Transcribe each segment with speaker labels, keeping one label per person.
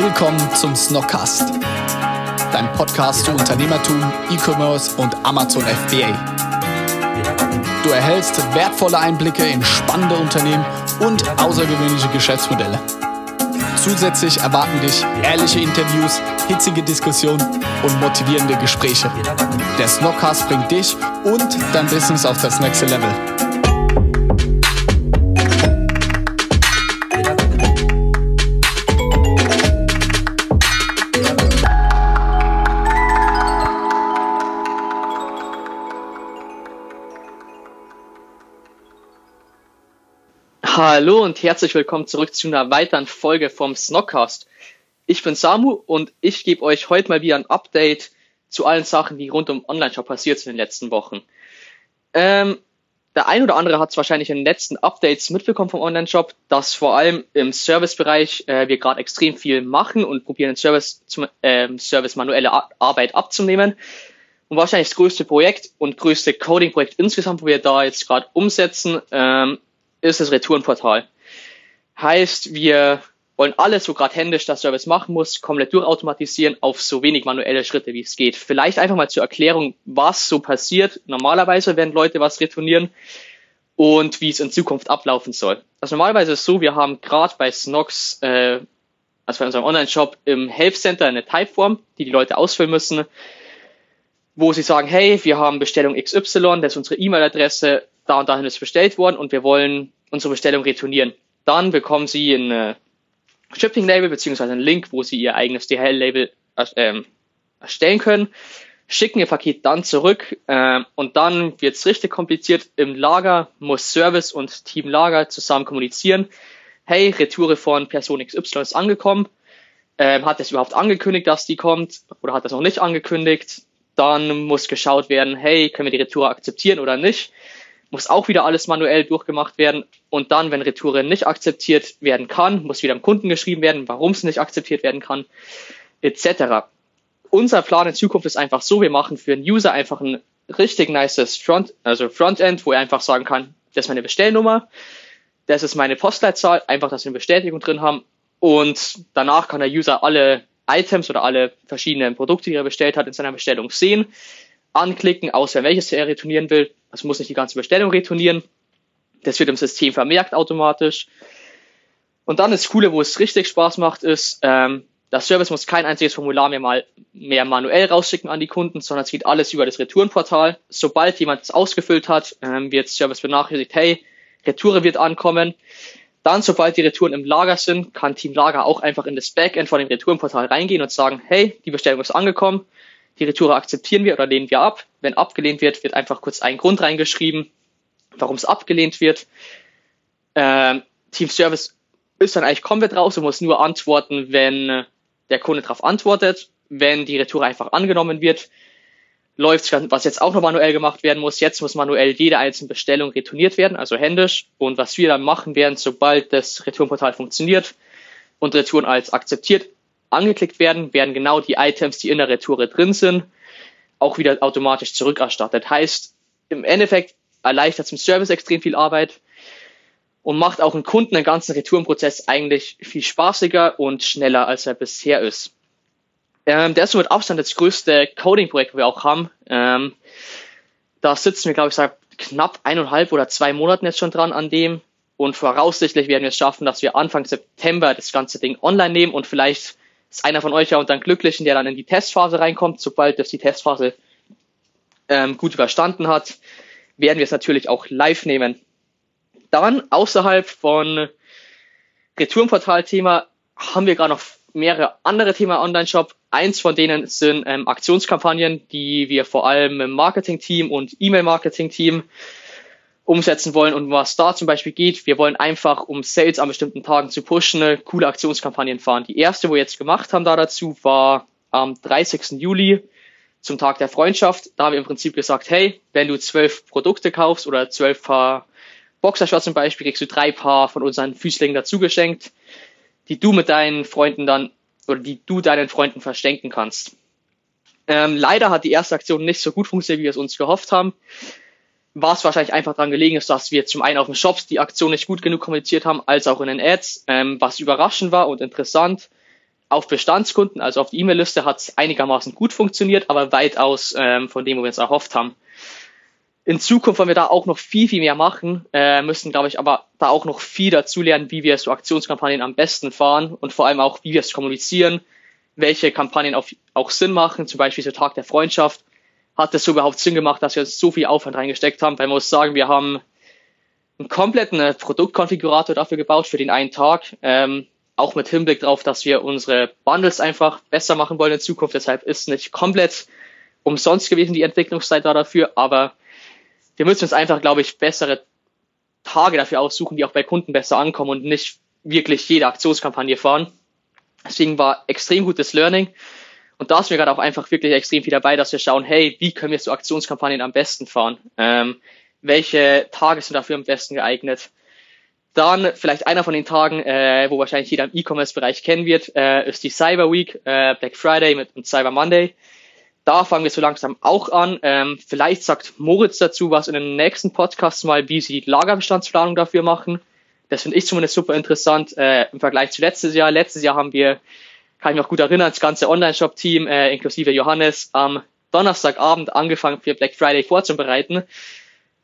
Speaker 1: Willkommen zum Snockcast, dein Podcast zu Unternehmertum, E-Commerce und Amazon FBA. Du erhältst wertvolle Einblicke in spannende Unternehmen und außergewöhnliche Geschäftsmodelle. Zusätzlich erwarten dich ehrliche Interviews, hitzige Diskussionen und motivierende Gespräche. Der Snockcast bringt dich und dein Business auf das nächste Level.
Speaker 2: Hallo und herzlich willkommen zurück zu einer weiteren Folge vom Snockcast. Ich bin Samu und ich gebe euch heute mal wieder ein Update zu allen Sachen, die rund um Online-Shop passiert sind in den letzten Wochen. Ähm, der ein oder andere hat es wahrscheinlich in den letzten Updates mitbekommen vom Online-Shop, dass vor allem im Servicebereich äh, wir gerade extrem viel machen und probieren den Service, zum, äh, Service manuelle Arbeit abzunehmen. Und wahrscheinlich das größte Projekt und größte Coding-Projekt insgesamt, wo wir da jetzt gerade umsetzen, ähm, ist das Retourenportal. Heißt, wir wollen alles, wo gerade händisch das Service machen muss, komplett durchautomatisieren auf so wenig manuelle Schritte, wie es geht. Vielleicht einfach mal zur Erklärung, was so passiert. Normalerweise, wenn Leute was retournieren und wie es in Zukunft ablaufen soll. Also normalerweise ist es so, wir haben gerade bei Snox, äh, also bei unserem Online-Shop im Help Center eine Typeform, die die Leute ausfüllen müssen, wo sie sagen, hey, wir haben Bestellung XY, das ist unsere E-Mail-Adresse, da und dahin ist bestellt worden und wir wollen unsere Bestellung retournieren. Dann bekommen Sie ein äh, Shipping-Label beziehungsweise einen Link, wo Sie Ihr eigenes DHL-Label ähm, erstellen können, schicken Ihr Paket dann zurück äh, und dann wird es richtig kompliziert. Im Lager muss Service und Team Lager zusammen kommunizieren. Hey, Retoure von Person XY ist angekommen. Ähm, hat es überhaupt angekündigt, dass die kommt oder hat das noch nicht angekündigt? Dann muss geschaut werden, hey, können wir die Retour akzeptieren oder nicht? Muss auch wieder alles manuell durchgemacht werden. Und dann, wenn Retoure nicht akzeptiert werden kann, muss wieder dem Kunden geschrieben werden, warum es nicht akzeptiert werden kann, etc. Unser Plan in Zukunft ist einfach so, wir machen für einen User einfach ein richtig nices Front, also Frontend, wo er einfach sagen kann, das ist meine Bestellnummer, das ist meine Postleitzahl, einfach, dass wir eine Bestätigung drin haben. Und danach kann der User alle Items oder alle verschiedenen Produkte, die er bestellt hat, in seiner Bestellung sehen, anklicken, auswählen, welches er retournieren will also muss nicht die ganze Bestellung retournieren. Das wird im System vermerkt automatisch. Und dann das Coole, wo es richtig Spaß macht, ist, ähm, der Service muss kein einziges Formular mehr mal mehr manuell rausschicken an die Kunden, sondern es geht alles über das Retourenportal. Sobald jemand es ausgefüllt hat, ähm, wird Service benachrichtigt, hey, Retoure wird ankommen. Dann, sobald die Retouren im Lager sind, kann Team Lager auch einfach in das Backend von dem Retourenportal reingehen und sagen, hey, die Bestellung ist angekommen, die Retour akzeptieren wir oder lehnen wir ab. Wenn abgelehnt wird, wird einfach kurz ein Grund reingeschrieben, warum es abgelehnt wird. Ähm, Team Service ist dann eigentlich komplett raus und muss nur antworten, wenn der Kunde darauf antwortet. Wenn die Retour einfach angenommen wird, läuft was jetzt auch noch manuell gemacht werden muss. Jetzt muss manuell jede einzelne Bestellung retourniert werden, also händisch. Und was wir dann machen werden, sobald das Retourenportal funktioniert und Retouren als akzeptiert angeklickt werden, werden genau die Items, die in der Retoure drin sind, auch wieder automatisch zurückerstattet. Heißt, im Endeffekt erleichtert zum Service extrem viel Arbeit und macht auch einen Kunden den ganzen Retourenprozess eigentlich viel spaßiger und schneller, als er bisher ist. Ähm, das ist mit Abstand das größte Coding-Projekt, wir auch haben. Ähm, da sitzen wir, glaube ich, seit knapp eineinhalb oder zwei Monaten jetzt schon dran an dem. Und voraussichtlich werden wir es schaffen, dass wir Anfang September das ganze Ding online nehmen und vielleicht ist einer von euch ja unter den Glücklichen, der dann in die Testphase reinkommt. Sobald das die Testphase ähm, gut überstanden hat, werden wir es natürlich auch live nehmen. Dann außerhalb von Retourenportal-Thema haben wir gerade noch mehrere andere Themen Online-Shop. Eins von denen sind ähm, Aktionskampagnen, die wir vor allem im Marketing-Team und E-Mail-Marketing-Team umsetzen wollen und was da zum Beispiel geht. Wir wollen einfach, um Sales an bestimmten Tagen zu pushen, coole Aktionskampagnen fahren. Die erste, wo wir jetzt gemacht haben da dazu, war am 30. Juli zum Tag der Freundschaft. Da haben wir im Prinzip gesagt, hey, wenn du zwölf Produkte kaufst oder zwölf Paar Boxershorts zum Beispiel, kriegst du drei Paar von unseren Füßlingen dazu geschenkt, die du mit deinen Freunden dann oder die du deinen Freunden verschenken kannst. Ähm, leider hat die erste Aktion nicht so gut funktioniert, wie wir es uns gehofft haben was wahrscheinlich einfach daran gelegen ist, dass wir zum einen auf den Shops die Aktion nicht gut genug kommuniziert haben, als auch in den Ads, ähm, was überraschend war und interessant. auf Bestandskunden, also auf die E-Mail-Liste, hat es einigermaßen gut funktioniert, aber weitaus ähm, von dem, wo wir uns erhofft haben. In Zukunft wollen wir da auch noch viel, viel mehr machen, äh, müssen, glaube ich, aber da auch noch viel dazu lernen, wie wir so Aktionskampagnen am besten fahren und vor allem auch, wie wir es kommunizieren, welche Kampagnen auf, auch Sinn machen, zum Beispiel so Tag der Freundschaft. Hat es so überhaupt Sinn gemacht, dass wir so viel Aufwand reingesteckt haben? Weil man muss sagen, wir haben einen kompletten äh, Produktkonfigurator dafür gebaut für den einen Tag. Ähm, auch mit Hinblick darauf, dass wir unsere Bundles einfach besser machen wollen in Zukunft. Deshalb ist nicht komplett umsonst gewesen die Entwicklungszeit da dafür, aber wir müssen uns einfach, glaube ich, bessere Tage dafür aussuchen, die auch bei Kunden besser ankommen und nicht wirklich jede Aktionskampagne fahren. Deswegen war extrem gutes Learning. Und da ist mir gerade auch einfach wirklich extrem viel dabei, dass wir schauen, hey, wie können wir so Aktionskampagnen am besten fahren? Ähm, welche Tage sind dafür am besten geeignet? Dann vielleicht einer von den Tagen, äh, wo wahrscheinlich jeder im E-Commerce-Bereich kennen wird, äh, ist die Cyber Week, äh, Black Friday mit, mit Cyber Monday. Da fangen wir so langsam auch an. Ähm, vielleicht sagt Moritz dazu was in den nächsten Podcasts mal, wie sie die Lagerbestandsplanung dafür machen. Das finde ich zumindest super interessant äh, im Vergleich zu letztes Jahr. Letztes Jahr haben wir, kann ich mich noch gut erinnern, das ganze Online-Shop-Team äh, inklusive Johannes am Donnerstagabend angefangen für Black Friday vorzubereiten.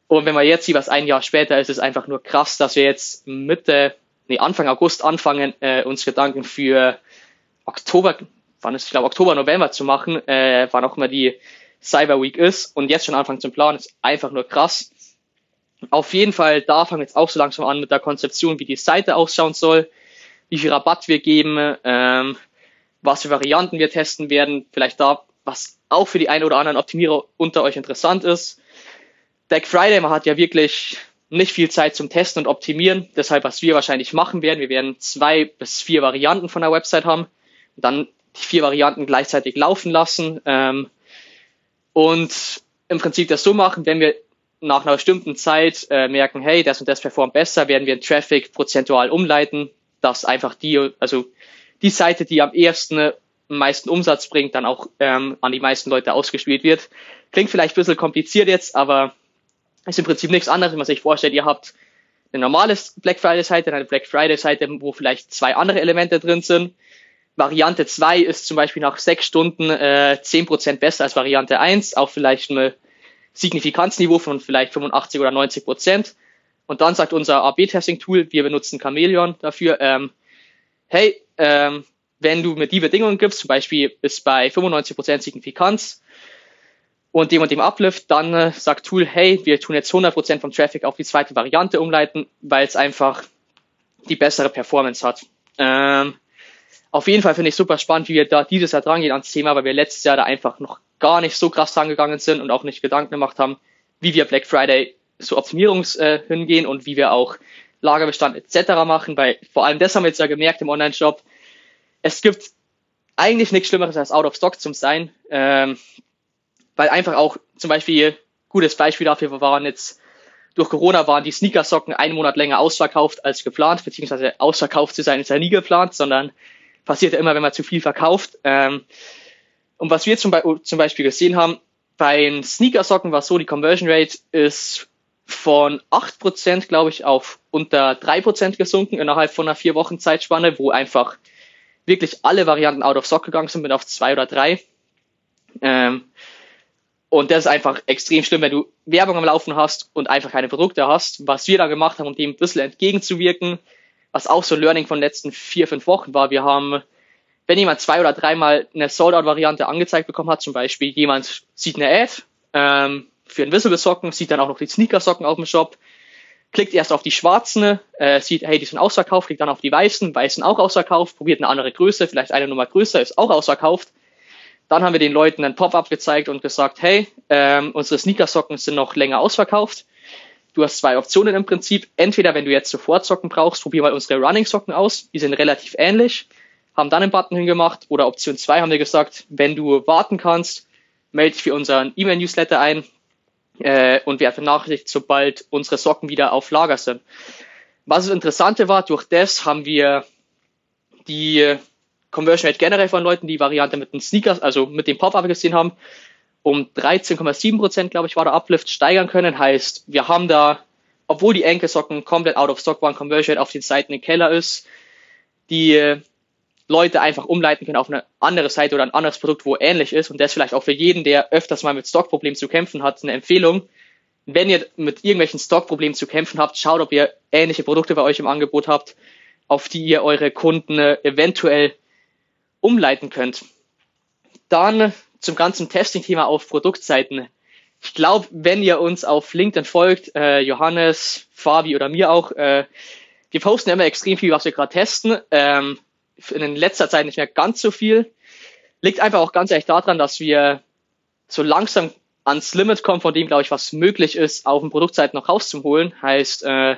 Speaker 2: Und wenn man jetzt sieht, was ein Jahr später ist, ist einfach nur krass, dass wir jetzt Mitte, nee, Anfang August anfangen, äh, uns Gedanken für Oktober, wann ist, ich glaube, Oktober, November zu machen, äh, wann auch immer die Cyber Week ist und jetzt schon anfangen zum Planen, ist einfach nur krass. Auf jeden Fall, da fangen wir jetzt auch so langsam an mit der Konzeption, wie die Seite ausschauen soll, wie viel Rabatt wir geben, ähm, was für Varianten wir testen werden, vielleicht da, was auch für die ein oder anderen Optimierer unter euch interessant ist. Black Friday, man hat ja wirklich nicht viel Zeit zum Testen und Optimieren. Deshalb, was wir wahrscheinlich machen werden, wir werden zwei bis vier Varianten von der Website haben, dann die vier Varianten gleichzeitig laufen lassen ähm, und im Prinzip das so machen, wenn wir nach einer bestimmten Zeit äh, merken, hey, das und das performt besser, werden wir den Traffic prozentual umleiten, dass einfach die, also die Seite, die am ersten am meisten Umsatz bringt, dann auch ähm, an die meisten Leute ausgespielt wird. Klingt vielleicht ein bisschen kompliziert jetzt, aber ist im Prinzip nichts anderes, wenn man sich vorstellt, ihr habt eine normale Black Friday Seite, eine Black Friday Seite, wo vielleicht zwei andere Elemente drin sind. Variante 2 ist zum Beispiel nach sechs Stunden äh, 10% besser als Variante 1, auch vielleicht ein Signifikanzniveau von vielleicht 85 oder 90 Prozent. Und dann sagt unser AB-Testing-Tool, wir benutzen Chameleon dafür, ähm, hey, ähm, wenn du mir die Bedingungen gibst, zum Beispiel ist bei 95 Prozent Signifikanz, und dem und dem Uplift, dann äh, sagt Tool, hey, wir tun jetzt 100% vom Traffic auf die zweite Variante umleiten, weil es einfach die bessere Performance hat. Ähm, auf jeden Fall finde ich super spannend, wie wir da dieses Jahr dran gehen ans Thema, weil wir letztes Jahr da einfach noch gar nicht so krass dran gegangen sind und auch nicht Gedanken gemacht haben, wie wir Black Friday zu Optimierungs äh, hingehen und wie wir auch Lagerbestand etc. machen, weil vor allem das haben wir jetzt ja gemerkt im Online-Shop. Es gibt eigentlich nichts Schlimmeres als out of stock zum sein. Ähm, weil einfach auch zum Beispiel, gutes Beispiel dafür waren jetzt, durch Corona waren die Sneakersocken einen Monat länger ausverkauft als geplant, beziehungsweise ausverkauft zu sein ist ja nie geplant, sondern passiert ja immer, wenn man zu viel verkauft. Ähm, und was wir zum, Be zum Beispiel gesehen haben, bei Sneakersocken war so, die Conversion Rate ist von 8%, glaube ich, auf unter 3% gesunken innerhalb von einer vier Wochen Zeitspanne, wo einfach wirklich alle Varianten out of stock gegangen sind mit auf zwei oder drei. Ähm, und das ist einfach extrem schlimm, wenn du Werbung am Laufen hast und einfach keine Produkte hast. Was wir da gemacht haben, um dem ein bisschen entgegenzuwirken, was auch so Learning von den letzten vier, fünf Wochen war, wir haben, wenn jemand zwei oder dreimal eine Sold-Out-Variante angezeigt bekommen hat, zum Beispiel jemand sieht eine Ad ähm, für Invisible-Socken, sieht dann auch noch die Sneaker-Socken auf dem Shop, klickt erst auf die schwarzen, äh, sieht, hey, die sind ausverkauft, klickt dann auf die weißen, weißen auch ausverkauft, probiert eine andere Größe, vielleicht eine Nummer größer, ist auch ausverkauft dann haben wir den Leuten ein Pop-up gezeigt und gesagt, hey, ähm, unsere Sneakersocken sind noch länger ausverkauft. Du hast zwei Optionen im Prinzip. Entweder, wenn du jetzt sofort Socken brauchst, probier mal unsere Running-Socken aus. Die sind relativ ähnlich. Haben dann einen Button hingemacht. Oder Option zwei haben wir gesagt, wenn du warten kannst, melde dich für unseren E-Mail-Newsletter ein äh, und werde benachrichtigt, sobald unsere Socken wieder auf Lager sind. Was das Interessante war, durch das haben wir die Conversion Rate generell von Leuten, die Variante mit den Sneakers, also mit dem Pop-Up gesehen haben, um 13,7 Prozent, glaube ich, war der Uplift steigern können. Heißt, wir haben da, obwohl die Enkelsocken komplett out of stock waren, Conversion Rate auf den Seiten im Keller ist, die Leute einfach umleiten können auf eine andere Seite oder ein anderes Produkt, wo ähnlich ist. Und das vielleicht auch für jeden, der öfters mal mit Stockproblemen zu kämpfen hat, eine Empfehlung. Wenn ihr mit irgendwelchen Stockproblemen zu kämpfen habt, schaut, ob ihr ähnliche Produkte bei euch im Angebot habt, auf die ihr eure Kunden äh, eventuell umleiten könnt. Dann zum ganzen Testing-Thema auf Produktseiten. Ich glaube, wenn ihr uns auf LinkedIn folgt, äh, Johannes, Fabi oder mir auch, äh, wir posten immer extrem viel, was wir gerade testen. Ähm, in letzter Zeit nicht mehr ganz so viel. Liegt einfach auch ganz ehrlich daran, dass wir so langsam ans Limit kommen, von dem, glaube ich, was möglich ist, auf den Produktseiten noch rauszuholen. Heißt, äh,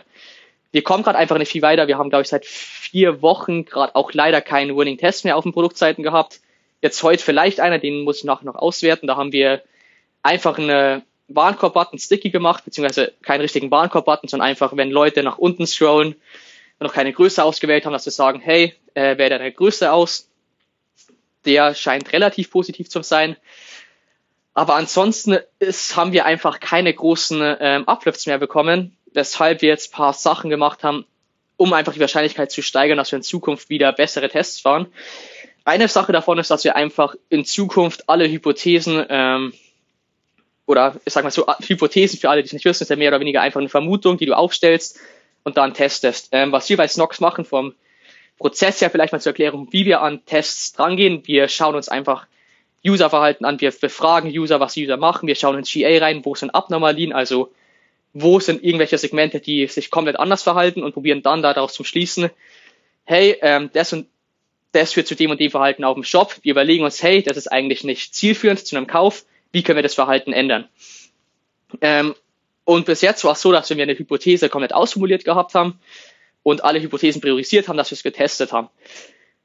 Speaker 2: wir kommen gerade einfach nicht viel weiter. Wir haben, glaube ich, seit vier Wochen gerade auch leider keinen Winning Test mehr auf den Produktseiten gehabt. Jetzt heute vielleicht einer, den muss ich nachher noch auswerten. Da haben wir einfach eine Warenkorb-Button sticky gemacht, beziehungsweise keinen richtigen Warenkorb-Button, sondern einfach, wenn Leute nach unten scrollen und noch keine Größe ausgewählt haben, dass sie sagen, hey, äh, wähle deine Größe aus. Der scheint relativ positiv zu sein. Aber ansonsten ist, haben wir einfach keine großen ähm, Uplifts mehr bekommen, weshalb wir jetzt paar Sachen gemacht haben, um einfach die Wahrscheinlichkeit zu steigern, dass wir in Zukunft wieder bessere Tests fahren. Eine Sache davon ist, dass wir einfach in Zukunft alle Hypothesen ähm, oder ich sag mal so Hypothesen für alle, die es nicht wissen, ist ja mehr oder weniger einfach eine Vermutung, die du aufstellst und dann testest. Ähm, was wir bei Snox machen vom Prozess her vielleicht mal zur Erklärung, wie wir an Tests drangehen. Wir schauen uns einfach Userverhalten an, wir befragen User, was User machen, wir schauen ins GA rein, wo sind Abnormalien, also wo sind irgendwelche Segmente, die sich komplett anders verhalten und probieren dann daraus zu schließen, hey, ähm, das und das führt zu dem und dem Verhalten auf dem Shop. Wir überlegen uns, hey, das ist eigentlich nicht zielführend zu einem Kauf, wie können wir das Verhalten ändern? Ähm, und bis jetzt war es so, dass wir eine Hypothese komplett ausformuliert gehabt haben und alle Hypothesen priorisiert haben, dass wir es getestet haben.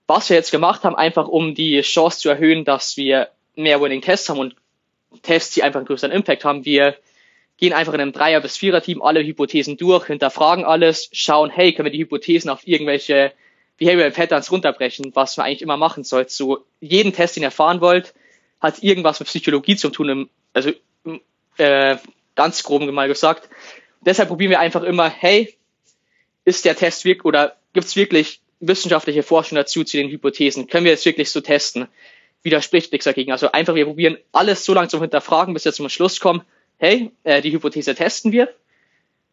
Speaker 2: Was wir jetzt gemacht haben, einfach um die Chance zu erhöhen, dass wir mehr Winning Tests haben und Tests, die einfach einen größeren Impact haben, wir gehen einfach in einem Dreier- bis Vierer-Team alle Hypothesen durch, hinterfragen alles, schauen, hey, können wir die Hypothesen auf irgendwelche Behavioral Patterns runterbrechen, was man eigentlich immer machen sollte. So jeden Test, den ihr fahren wollt, hat irgendwas mit Psychologie zu tun, also äh, ganz grob mal gesagt. deshalb probieren wir einfach immer, hey, ist der Test wirklich oder gibt es wirklich wissenschaftliche Forschung dazu zu den Hypothesen? Können wir es wirklich so testen? Widerspricht nichts dagegen. Also einfach, wir probieren alles so lange zum Hinterfragen, bis wir zum Schluss kommen, hey, äh, die Hypothese testen wir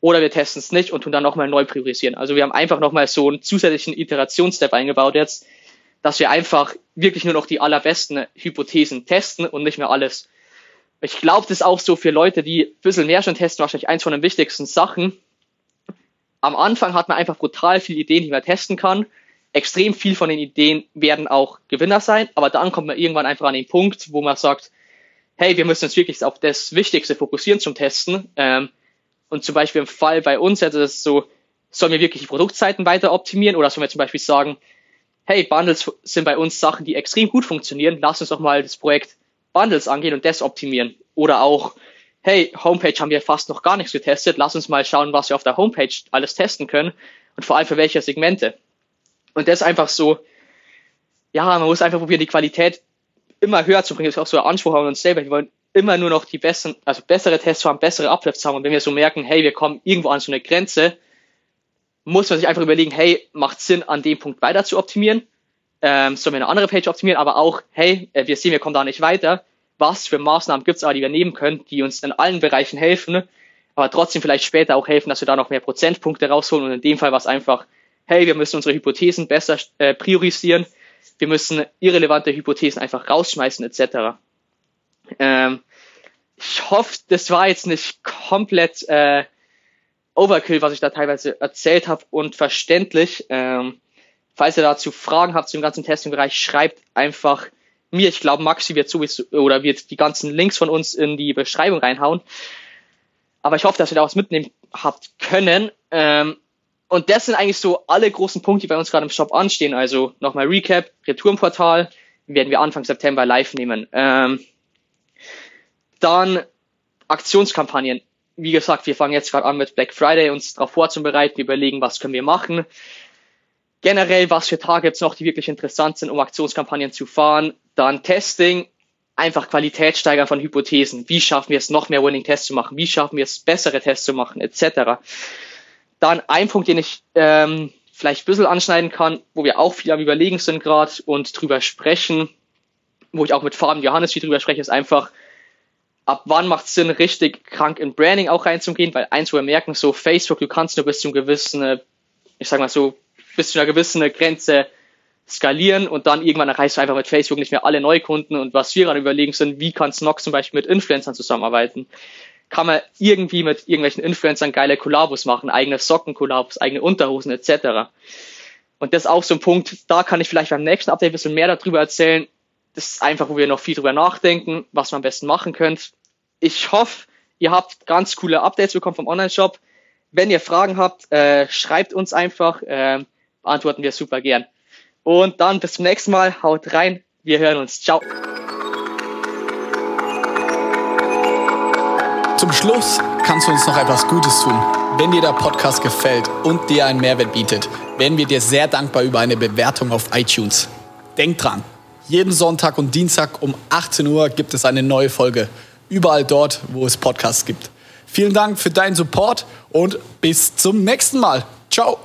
Speaker 2: oder wir testen es nicht und tun dann nochmal neu priorisieren. Also wir haben einfach nochmal so einen zusätzlichen Iterationsstep eingebaut jetzt, dass wir einfach wirklich nur noch die allerbesten Hypothesen testen und nicht mehr alles. Ich glaube, das ist auch so für Leute, die ein bisschen mehr schon testen, wahrscheinlich eins von den wichtigsten Sachen, am Anfang hat man einfach brutal viele Ideen, die man testen kann. Extrem viel von den Ideen werden auch Gewinner sein, aber dann kommt man irgendwann einfach an den Punkt, wo man sagt, hey, wir müssen uns wirklich auf das Wichtigste fokussieren zum Testen. Ähm, und zum Beispiel im Fall bei uns, das ist so, sollen wir wirklich die Produktseiten weiter optimieren oder sollen wir zum Beispiel sagen, hey, Bundles sind bei uns Sachen, die extrem gut funktionieren, lass uns doch mal das Projekt Bundles angehen und das optimieren. Oder auch, hey, Homepage haben wir fast noch gar nichts getestet, lass uns mal schauen, was wir auf der Homepage alles testen können und vor allem für welche Segmente. Und das ist einfach so, ja, man muss einfach probieren, die Qualität immer höher zu bringen. Das ist auch so ein Anspruch an uns selber. Wir wollen immer nur noch die besten, also bessere Tests haben, bessere Uplifts haben. Und wenn wir so merken, hey, wir kommen irgendwo an so eine Grenze, muss man sich einfach überlegen, hey, macht Sinn, an dem Punkt weiter zu optimieren? Ähm, sollen wir eine andere Page optimieren? Aber auch, hey, äh, wir sehen, wir kommen da nicht weiter was für Maßnahmen gibt es aber, die wir nehmen können, die uns in allen Bereichen helfen, aber trotzdem vielleicht später auch helfen, dass wir da noch mehr Prozentpunkte rausholen. Und in dem Fall war es einfach, hey, wir müssen unsere Hypothesen besser äh, priorisieren, wir müssen irrelevante Hypothesen einfach rausschmeißen, etc. Ähm, ich hoffe, das war jetzt nicht komplett äh, Overkill, was ich da teilweise erzählt habe und verständlich. Ähm, falls ihr dazu Fragen habt zum ganzen Testing-Bereich, schreibt einfach mir. Ich glaube, Maxi wird sowieso oder wird die ganzen Links von uns in die Beschreibung reinhauen. Aber ich hoffe, dass ihr da was mitnehmen habt können. Ähm, und das sind eigentlich so alle großen Punkte, die bei uns gerade im Shop anstehen. Also nochmal Recap, Retourenportal werden wir Anfang September live nehmen. Ähm, dann Aktionskampagnen. Wie gesagt, wir fangen jetzt gerade an mit Black Friday, uns darauf vorzubereiten, überlegen, was können wir machen. Generell, was für Tage gibt's noch, die wirklich interessant sind, um Aktionskampagnen zu fahren. Dann Testing, einfach Qualität steigern von Hypothesen. Wie schaffen wir es, noch mehr Winning Tests zu machen? Wie schaffen wir es, bessere Tests zu machen, etc. Dann ein Punkt, den ich ähm, vielleicht ein bisschen anschneiden kann, wo wir auch viel am Überlegen sind gerade und drüber sprechen, wo ich auch mit Fabian Johannes viel drüber spreche, ist einfach, ab wann macht es Sinn, richtig krank in Branding auch reinzugehen, weil eins, wo wir merken, so Facebook, du kannst nur bis zu einem gewissen, ich sag mal so, bis zu einer gewissen Grenze skalieren und dann irgendwann erreichst du einfach mit Facebook nicht mehr alle Neukunden und was wir gerade überlegen sind, wie kann Snock zum Beispiel mit Influencern zusammenarbeiten? Kann man irgendwie mit irgendwelchen Influencern geile Kollabos machen, eigene Socken-Kollabos, eigene Unterhosen etc. Und das ist auch so ein Punkt, da kann ich vielleicht beim nächsten Update ein bisschen mehr darüber erzählen. Das ist einfach, wo wir noch viel drüber nachdenken, was man am besten machen könnt. Ich hoffe, ihr habt ganz coole Updates bekommen vom Online-Shop. Wenn ihr Fragen habt, äh, schreibt uns einfach, äh, beantworten wir super gern. Und dann bis zum nächsten Mal. Haut rein. Wir hören uns. Ciao.
Speaker 1: Zum Schluss kannst du uns noch etwas Gutes tun. Wenn dir der Podcast gefällt und dir einen Mehrwert bietet, wären wir dir sehr dankbar über eine Bewertung auf iTunes. Denk dran, jeden Sonntag und Dienstag um 18 Uhr gibt es eine neue Folge. Überall dort, wo es Podcasts gibt. Vielen Dank für deinen Support und bis zum nächsten Mal. Ciao.